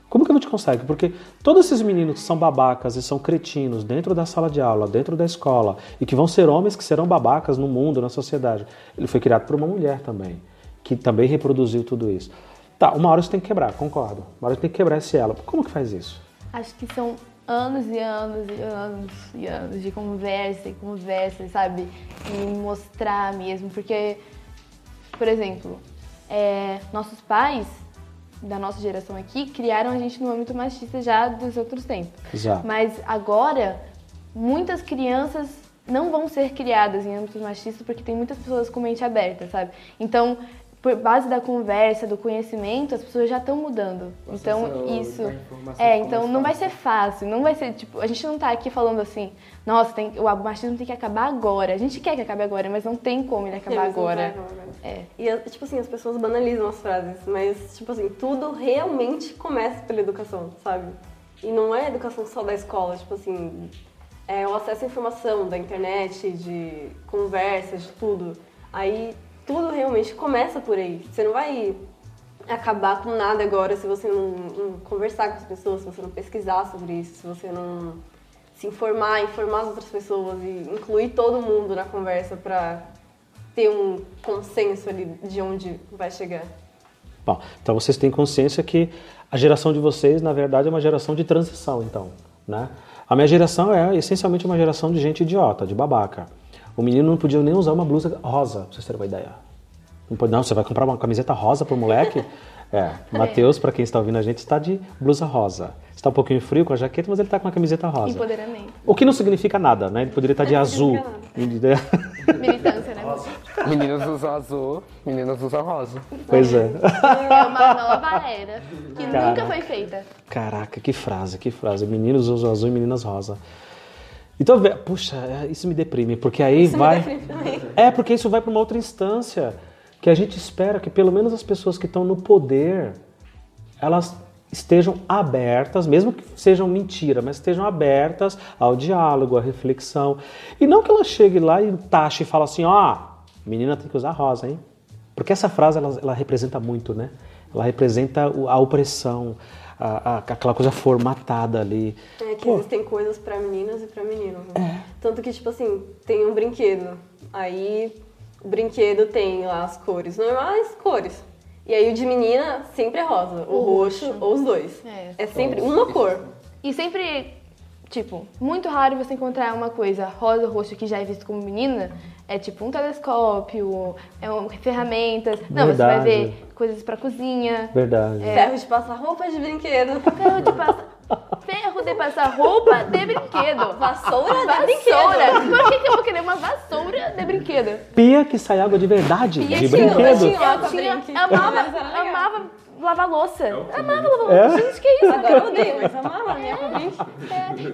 Como que a gente consegue? Porque todos esses meninos que são babacas e são cretinos dentro da sala de aula, dentro da escola, e que vão ser homens que serão babacas no mundo, na sociedade, ele foi criado por uma mulher também, que também reproduziu tudo isso. Tá, uma hora você tem que quebrar, concordo. Uma hora você tem que quebrar esse elo. Como que faz isso? Acho que são anos e anos e anos e anos de conversa e conversa, sabe? E mostrar mesmo, porque, por exemplo, é, nossos pais da nossa geração aqui criaram a gente no âmbito machista já dos outros tempos. Exato. Mas agora, muitas crianças não vão ser criadas em âmbitos machistas porque tem muitas pessoas com mente aberta, sabe? Então, por base da conversa, do conhecimento, as pessoas já estão mudando. O então, isso. É, ficou então não vai ser fácil, não vai ser, tipo, a gente não tá aqui falando assim, nossa, tem, o machismo tem que acabar agora. A gente quer que acabe agora, mas não tem como ele acabar Eles agora. É. E, tipo assim, as pessoas banalizam as frases, mas, tipo assim, tudo realmente começa pela educação, sabe? E não é educação só da escola, tipo assim, é o acesso à informação da internet, de conversas, de tudo. Aí, tudo realmente começa por aí. Você não vai acabar com nada agora se você não, não conversar com as pessoas, se você não pesquisar sobre isso, se você não se informar, informar as outras pessoas e incluir todo mundo na conversa pra ter um consenso ali de onde vai chegar. Bom, então vocês têm consciência que a geração de vocês, na verdade, é uma geração de transição, então, né? A minha geração é essencialmente uma geração de gente idiota, de babaca. O menino não podia nem usar uma blusa rosa, pra vocês terem uma ideia. Não, pode, não, você vai comprar uma camiseta rosa pro moleque? É, Matheus, para quem está ouvindo a gente, está de blusa rosa. Está um pouquinho frio com a jaqueta, mas ele está com uma camiseta rosa. Empoderamento. O que não significa nada, né? Ele poderia estar de não azul. Militância, né? Meninos usam azul, meninas usam rosa. pois é. É uma nova era que nunca foi feita. Caraca, que frase, que frase. Meninos usam azul e meninas rosa. Então, puxa, é, isso me deprime, porque aí Isso vai. É, porque isso vai para uma outra instância que a gente espera que pelo menos as pessoas que estão no poder elas estejam abertas, mesmo que sejam mentira, mas estejam abertas ao diálogo, à reflexão. E não que ela chegue lá e taxe e fale assim, ó, menina tem que usar rosa, hein? Porque essa frase ela, ela representa muito, né? Ela representa a opressão, a- a- aquela coisa formatada ali. É que Pô. existem coisas pra meninas e pra meninos. Né? Tanto que, tipo assim, tem um brinquedo. Aí o brinquedo tem lá as cores normais, cores. E aí o de menina sempre é rosa, o, O roxo, roxo. ou os dois. É. É sempre uma cor. E sempre, tipo, muito raro você encontrar uma coisa rosa ou roxo que já é visto como menina. É tipo um telescópio, é um, ferramentas. Não, você vai Verdade. ver coisas pra cozinha. Verdade. Ferro de passar roupa de brinquedo. Ferro de passar. Ferro de passar roupa de brinquedo. Vassoura de Vassoura! brinquedo. Por que, que eu vou querer uma vassoura de brinquedo? Pia que sai água de verdade, E de eu tinha, brinquedo. eu tinha, eu com a tinha brinque. amava, Mas era legal. amava lavar louça. Amava lavar É? louça. Gente, que isso? Agora eu odeio, mas amava a minha brinque.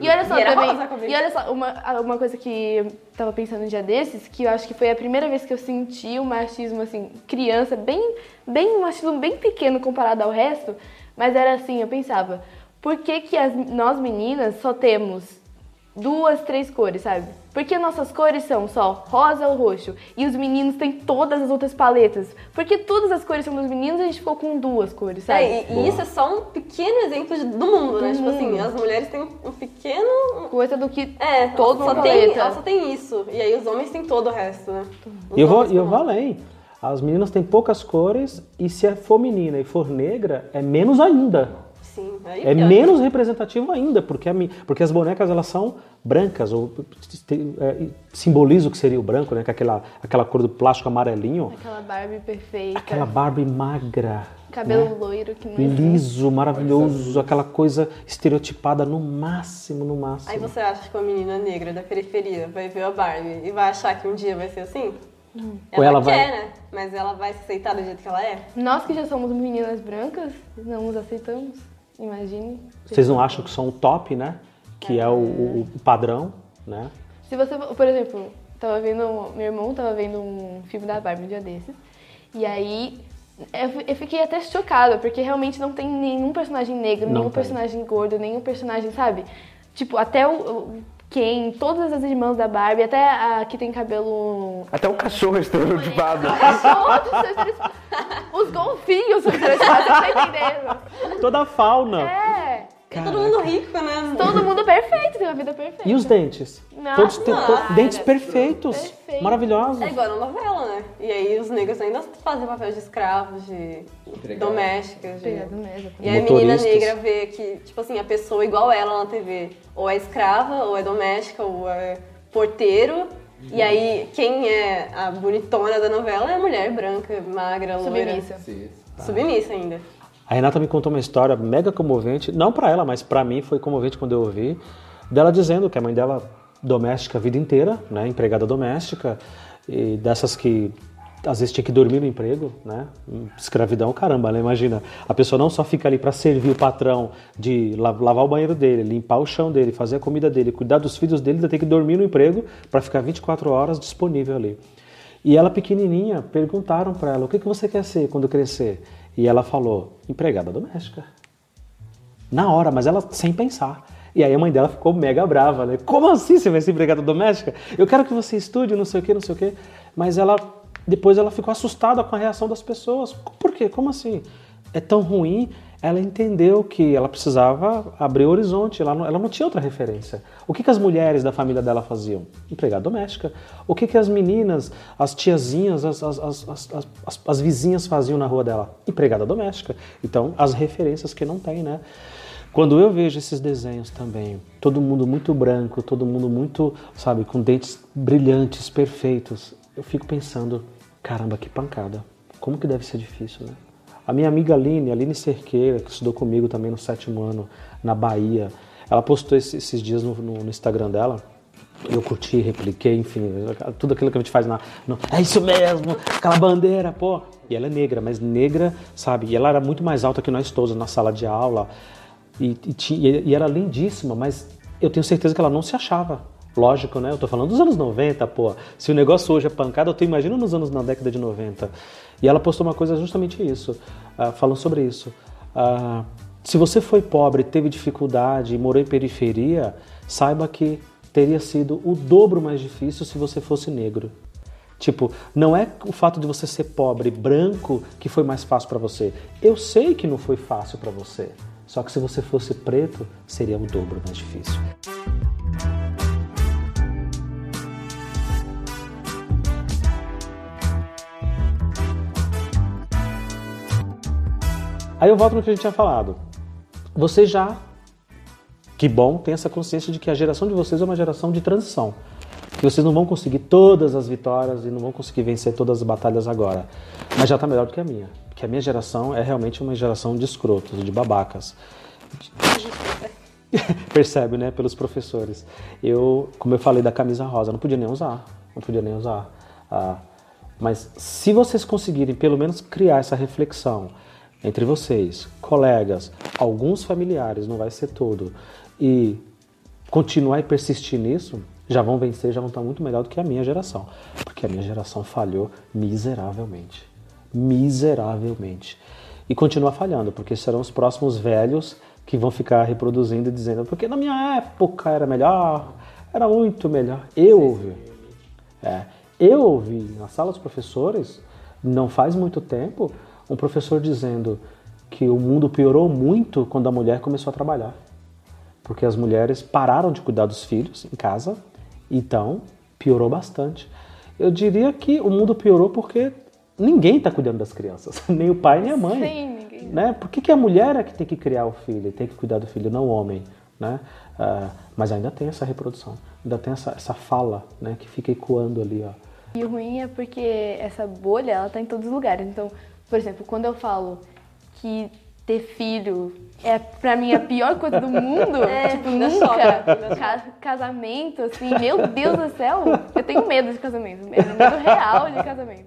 E olha só E também, e olha só, uma, uma coisa que eu tava pensando um dia desses, que eu acho que foi a primeira vez que eu senti o machismo, assim, criança, bem, bem, um machismo bem pequeno comparado ao resto, mas era assim, eu pensava, por que que as, nós meninas só temos duas, três cores, sabe? Porque nossas cores são só rosa ou roxo, e os meninos têm todas as outras paletas. Porque todas as cores são dos meninos, a gente ficou com duas cores, sabe? É, e, e isso é só um pequeno exemplo de- do mundo, né? Do tipo assim, mundo. as mulheres têm um pequeno. Coisa do que É, todo só mundo tem, paleta. ela só tem isso. E aí os homens têm todo o resto, né? E eu vou, e eu vou além. As meninas têm poucas cores e se for menina e for negra, é menos ainda. Sim, aí É pior. menos representativo ainda, porque, a porque as bonecas elas são brancas, ou é, simboliza o que seria o branco, né? Com aquela, aquela cor do plástico amarelinho. Aquela Barbie perfeita. Aquela Barbie magra. Cabelo né? loiro que não. Liso, maravilhoso, aquela coisa estereotipada no máximo, no máximo. Aí você acha que uma menina negra da periferia vai ver a Barbie e vai achar que um dia vai ser assim? Ou Ela, ela vai- quer, né? Mas ela vai se aceitar do jeito que ela é? Nós que já somos meninas brancas, não nos aceitamos. Imagine. Vocês não acham que são o top, né? Que é o, o- o padrão, né? Se você, por exemplo, tava vendo, meu irmão tava vendo um filme da Barbie um dia desses, e aí eu, eu fiquei até chocada, porque realmente não tem nenhum personagem negro, Não nenhum tem. personagem gordo, nenhum personagem, sabe? Tipo, até o, o Ken, todas as irmãs da Barbie, até a que tem cabelo Até o cachorro é estereotipado. Os golfinhos são estereotipados, tá entendendo? Toda a fauna. É. É todo mundo rico, né? Todo mundo perfeito, tem uma vida perfeita. E os dentes? Nossa, Todos têm to- dentes perfeitos, Perfeito. maravilhosos. É igual na novela, né? E aí os negros ainda fazem papel de escravos, de Empregado. domésticas. De... Mesmo. E aí a menina negra vê que, tipo assim, a pessoa igual ela na TV, ou é escrava, ou é doméstica, ou é porteiro. E aí quem é a bonitona da novela é a mulher branca, magra, loira. Submissa. Submissa ainda. A Renata me contou uma história mega comovente, não pra ela, mas pra mim foi comovente quando eu ouvi, dela dizendo que a mãe dela doméstica a vida inteira, né, empregada doméstica, e dessas que às vezes tinha que dormir no emprego, né? Escravidão, caramba, né? Imagina, a pessoa não só fica ali para servir o patrão, de lavar o banheiro dele, limpar o chão dele, fazer a comida dele, cuidar dos filhos dele, ainda tem que dormir no emprego para ficar 24 horas disponível ali. E ela pequenininha, perguntaram para ela, o que, que você quer ser quando crescer? E ela falou, empregada doméstica. Na hora, mas ela sem pensar. E aí a mãe dela ficou mega brava, né? Como assim você vai ser empregada doméstica? Eu quero que você estude, não sei o que, não sei o que. Mas ela depois ela ficou assustada com a reação das pessoas. Por quê? Como assim? É tão ruim? Ela entendeu que ela precisava abrir o horizonte, ela não, ela não tinha outra referência. O que, que as mulheres da família dela faziam? Empregada doméstica. O que, que as meninas, as tiazinhas, as, as, as, as, as vizinhas faziam na rua dela? Empregada doméstica. Então, as referências que não tem, né? Quando eu vejo esses desenhos também, todo mundo muito branco, todo mundo muito, sabe, com dentes brilhantes, perfeitos, eu fico pensando, Caramba, que pancada. Como que deve ser difícil, né? A minha amiga Aline, Aline Cerqueira, que estudou comigo também no sétimo ano, na Bahia, ela postou esses, dias no, no, no Instagram dela. Eu curti, repliquei, enfim, tudo aquilo que a gente faz na. No, é isso mesmo, aquela bandeira, pô. E ela é negra, mas negra, sabe? E ela era muito mais alta que nós todos na sala de aula. E, e, e era lindíssima, mas eu tenho certeza que ela não se achava. Lógico, né? Eu tô falando dos anos 90, pô. Se o negócio hoje é pancada, eu tô imaginando nos anos na década de 90. E ela postou uma coisa justamente isso, uh, falando sobre isso. Uh, se você foi pobre, teve dificuldade e morou em periferia, saiba que teria sido o dobro mais difícil se você fosse negro. Tipo, não é o fato de você ser pobre, branco, que foi mais fácil para você. Eu sei que não foi fácil para você. Só que se você fosse preto, seria o dobro mais difícil. Aí eu volto no que a gente tinha falado. Você já, que bom, tem essa consciência de que a geração de vocês é uma geração de transição. Que vocês não vão conseguir todas as vitórias e não vão conseguir vencer todas as batalhas agora. Mas já está melhor do que a minha. Porque a minha geração é realmente uma geração de escrotos, de babacas. Percebe, né? Pelos professores. Eu, como eu falei da camisa rosa, não podia nem usar. Não podia nem usar. Ah, mas se vocês conseguirem pelo menos criar essa reflexão entre vocês, colegas, alguns familiares, não vai ser todo, e continuar e persistir nisso, já vão vencer, já vão estar muito melhor do que a minha geração. Porque a minha geração falhou miseravelmente. Miseravelmente. E continua falhando, porque serão os próximos velhos que vão ficar reproduzindo e dizendo, porque na minha época era melhor, era muito melhor. Eu ouvi. É, eu ouvi na sala dos professores, não faz muito tempo, um professor dizendo que o mundo piorou muito quando a mulher começou a trabalhar. Porque as mulheres pararam de cuidar dos filhos em casa, então piorou bastante. Eu diria que o mundo piorou porque ninguém está cuidando das crianças, nem o pai nem a mãe. Sim, ninguém. Né? Por que, que a mulher é que tem que criar o filho, tem que cuidar do filho, não o homem? Né? Uh, mas ainda tem essa reprodução, ainda tem essa, essa fala né, que fica ecoando ali. Ó. E o ruim é porque essa bolha ela está em todos os lugares. Então, por exemplo, quando eu falo que ter filho é pra mim a pior coisa do mundo, é, tipo, nunca, ca casamento, assim, meu Deus do céu, eu tenho medo de casamento, medo, medo real de casamento.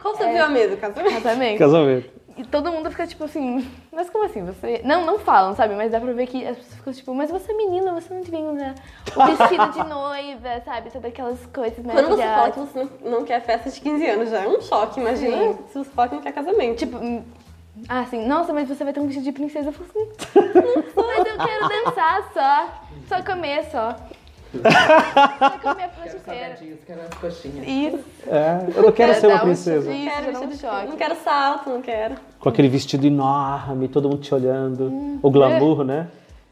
Qual você é, viu a medo? Casamento? Casamento. Casamento. E todo mundo fica tipo assim, mas como assim? Você. Não, não falam, sabe? Mas dá pra ver que as pessoas ficam tipo, mas você é menina, você não devia usar o vestido de noiva, sabe? Todas aquelas coisas Quando você fala que você não, quer festa de 15 anos, já é um choque, imagina Sim. se você fala que não quer casamento. Tipo, hum, ah, assim, nossa, mas você vai ter um vestido de princesa. Eu falo assim, mas eu quero dançar só. Só comer só. Só. Isso. É, eu não quero ser uma princesa. Isso, quero não, choque. não quero salto, não quero. Com aquele vestido enorme, todo mundo te olhando. Hum, o glamour, né?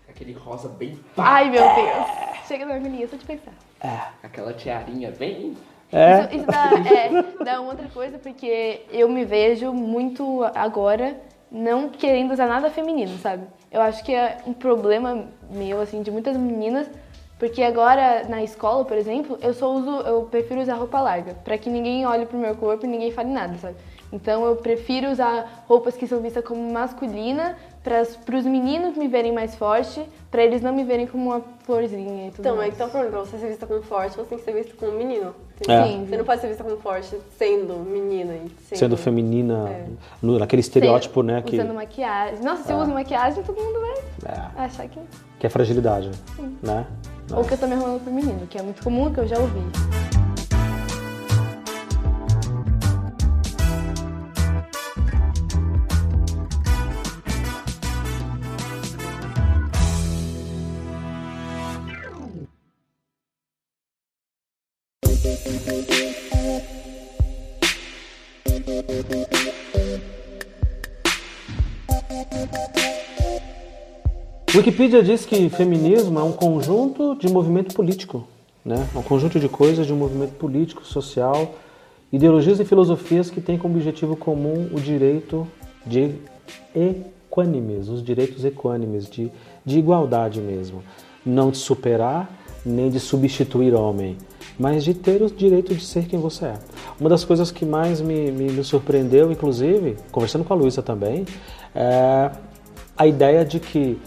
Aquele rosa bem... Ai, meu Deus. Chega da agonia só de pensar. É. Aquela tiarinha bem... É. Isso, isso dá, é, dá outra coisa, porque eu me vejo muito agora não querendo usar nada feminino, sabe? Eu acho que é um problema meu, assim, de muitas meninas, porque agora na escola, por exemplo, eu só uso, eu prefiro usar roupa larga, para que ninguém olhe pro meu corpo e ninguém fale nada, sabe? Então eu prefiro usar roupas que são vistas como masculina para os meninos me verem mais forte, para eles não me verem como uma florzinha e tudo Então, mais. é que tá falando, pra você ser vista como forte, você tem que ser vista como menino. É. Sim, Você não pode ser vista como forte sendo menina e sendo, Sendo feminina, É. no- naquele estereótipo, né? Que, Usando maquiagem. Nossa, se eu Ah. uso maquiagem, todo mundo vai é, achar que... que é fragilidade, né? Ou que eu tô me arrumando pro menino, que é muito comum, que eu já ouvi. Wikipedia diz que feminismo é um conjunto de movimento político, né? É um conjunto de coisas de um movimento político, social, ideologias e filosofias que têm como objetivo comum o direito de equânimes, os direitos equânimes, de, de igualdade mesmo. Não de superar, nem de substituir homem, mas de ter o direito de ser quem você é. Uma das coisas que mais me, me, me surpreendeu, inclusive, conversando com a Luísa também, é a ideia de que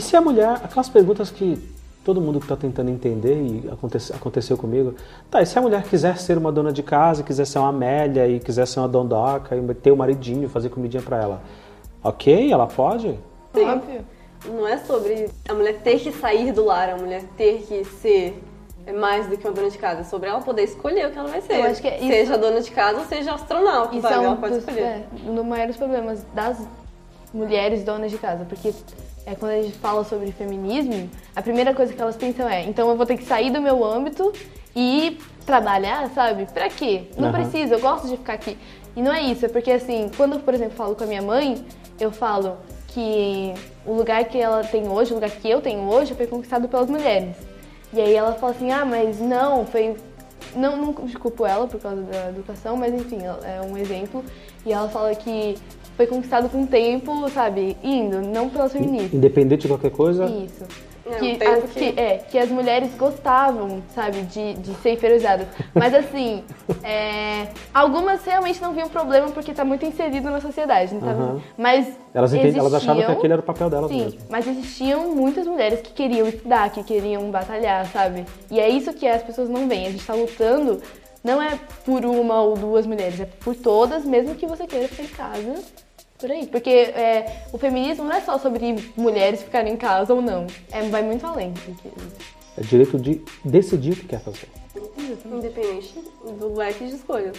e se a mulher, aquelas perguntas que todo mundo está tentando entender e aconteceu, aconteceu comigo, tá, e se a mulher quiser ser uma dona de casa, quiser ser uma Amélia e quiser ser uma dondoca e ter o maridinho, fazer comidinha para ela, ok, ela pode? Óbvio. Não é sobre a mulher ter que sair do lar, a mulher ter que ser mais do que uma dona de casa. É sobre ela poder escolher o que ela vai ser. Eu acho que é isso- Seja dona de casa ou seja astronauta, Isso sabe? é um ela pode dos, escolher. é, um dos maiores problemas das mulheres donas de casa, porque é quando a gente fala sobre feminismo, a primeira coisa que elas pensam é, então eu vou ter que sair do meu âmbito e trabalhar, sabe? Pra quê? Não Aham. preciso, eu gosto de ficar aqui. E não é isso, é porque assim, quando eu, por exemplo, falo com a minha mãe, eu falo que o lugar que ela tem hoje, o lugar que eu tenho hoje, foi conquistado pelas mulheres. E aí ela fala assim, ah, mas não, foi não, não culpo ela por causa da educação, mas enfim, é um exemplo. E ela fala que foi conquistado com o tempo, sabe, indo, não pelas feministas. Independente de qualquer coisa, Isso. É, que, tempo as, que- que- é, que as mulheres gostavam, sabe, de, de ser inferiorizadas. Mas assim, é, algumas realmente não viam problema porque tá muito inserido na sociedade, não tava- Aham. Mas elas, enten- elas achavam que existiam- aquele era o papel delas Sim, mesmo. mas existiam muitas mulheres que queriam estudar, que queriam batalhar, sabe? E é isso que as pessoas não veem. A gente tá lutando não é por uma ou duas mulheres, é por todas, mesmo que você queira ficar em casa. Por aí. Porque é, o feminismo não é só sobre mulheres ficarem em casa ou não. É, vai muito além. É direito de decidir o que quer fazer. Independente do leque de escolhas.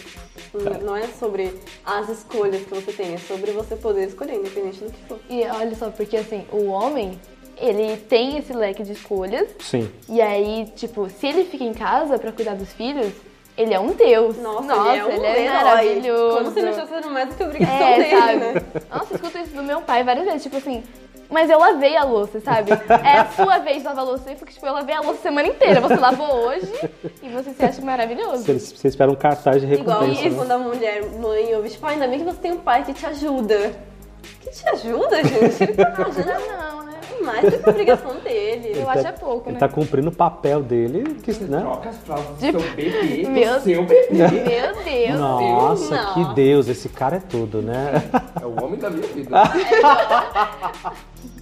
Não é sobre as escolhas que você tem, é sobre você poder escolher, independente do que for. E olha só, porque assim, o homem, ele tem esse leque de escolhas. Sim. E aí, tipo, se ele fica em casa pra cuidar dos filhos, ele é um deus. Nossa, ele é um herói. maravilhoso. Como se não estivesse fazendo mais do que obrigação É, dele, sabe? né? Nossa, eu escuto isso do meu pai várias vezes, tipo assim, mas eu lavei a louça, sabe? É a sua vez de lavar a louça, porque tipo, eu lavei a louça a semana inteira. Você lavou hoje e você se acha maravilhoso. Você, você espera um cartaz de Igual recompensa. isso, né? quando a mulher, mãe, ouve, tipo, "Ah, ainda bem que você tem um pai que te ajuda. Que te ajuda, gente? Ele tá Ajuda ajudando não, né? Mais do que a obrigação dele. Eu acho é pouco, Ele né? tá cumprindo o papel dele, que, né? Troca as fraldas do seu bebê Meu- do seu bebê. Meu Deus. Nossa, Não. que Deus, esse cara é tudo, né? É o homem da minha vida.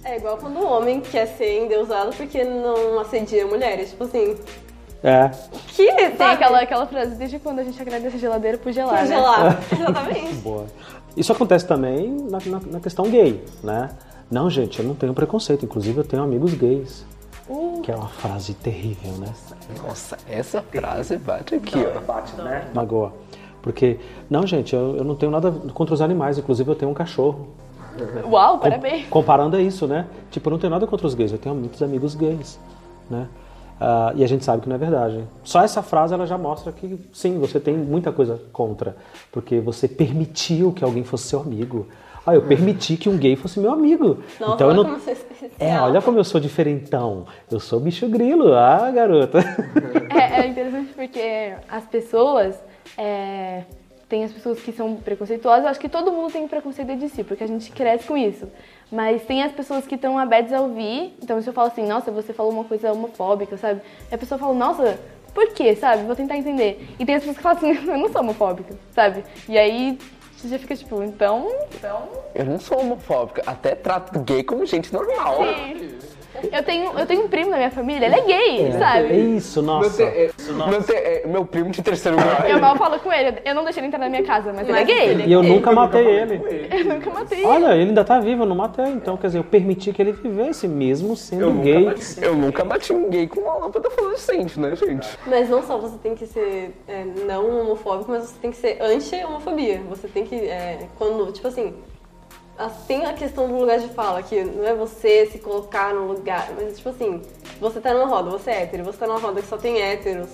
É igual quando o homem quer ser endeusado porque não assedia mulheres. Tipo assim, É. que? Tem sabe? aquela, aquela frase, desde quando a gente agradece a geladeira por gelar, né? Congelar. Exatamente. Boa. Isso acontece também na, na- na questão gay, né? Não, gente, eu não tenho preconceito. Inclusive, eu tenho amigos gays. Que é uma frase terrível, né? Nossa, essa frase bate aqui, ó. Bate, né? Magoa. Porque, não, gente, eu, eu não tenho nada contra os animais. Inclusive, eu tenho um cachorro. Uau, Com- parabéns. Comparando a isso, né? Tipo, eu não tenho nada contra os gays. Eu tenho muitos amigos gays, né? Ah, e a gente sabe que não é verdade. Só essa frase ela já mostra que sim, você tem muita coisa contra, porque você permitiu que alguém fosse seu amigo. Ah, eu permiti que um gay fosse meu amigo. Nossa, então eu não. como você é especial. É, olha como eu sou diferentão. Eu sou bicho grilo, ah, garota. É, é interessante porque as pessoas. É, tem as pessoas que são preconceituosas. Eu acho que todo mundo tem preconceito de si, porque a gente cresce com isso. Mas tem as pessoas que estão abertas a ouvir. Então, se eu falo assim, nossa, você falou uma coisa homofóbica, sabe? E a pessoa fala, nossa, por quê, sabe? Vou tentar entender. E tem as pessoas que falam assim, eu não sou homofóbica, sabe? E aí Você já fica tipo, então. Então. Eu não sou homofóbica, até trato gay como gente normal. Sim. Eu tenho, eu tenho um primo na minha família, ele é gay, sabe? É isso, Meu, nossa. te- é, Meu, te- é, meu primo de terceiro grau. Eu mal falo com ele, eu não deixei ele entrar na minha casa, mas ele é gay. E eu nunca matei ele. Eu nunca matei. Olha, ele ainda tá vivo, eu não matei. Então, quer dizer, eu permiti que ele vivesse, mesmo sendo Eu nunca gay. bati. Eu nunca bati um gay com uma lâmpada fluorescente, né, gente? Mas não só você tem que ser é, não homofóbico, mas você tem que ser anti-homofobia. Você tem que, é, quando, tipo assim, as- tem a questão do lugar de fala, que não é você se colocar no lugar, mas tipo assim, você tá numa roda, você é hétero, você tá numa roda que só tem héteros,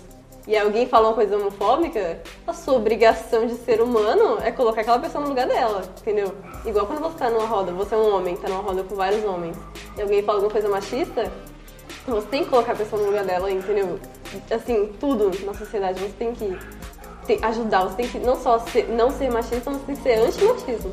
e alguém fala uma coisa homofóbica, a sua obrigação de ser humano é colocar aquela pessoa no lugar dela, entendeu? Igual quando você tá numa roda, você é um homem, tá numa roda com vários homens, e alguém fala alguma coisa machista, você tem que colocar a pessoa no lugar dela, entendeu? Assim, tudo na sociedade você tem que ajudar, você tem que não só ser, não ser machista, mas tem que ser anti-machismo.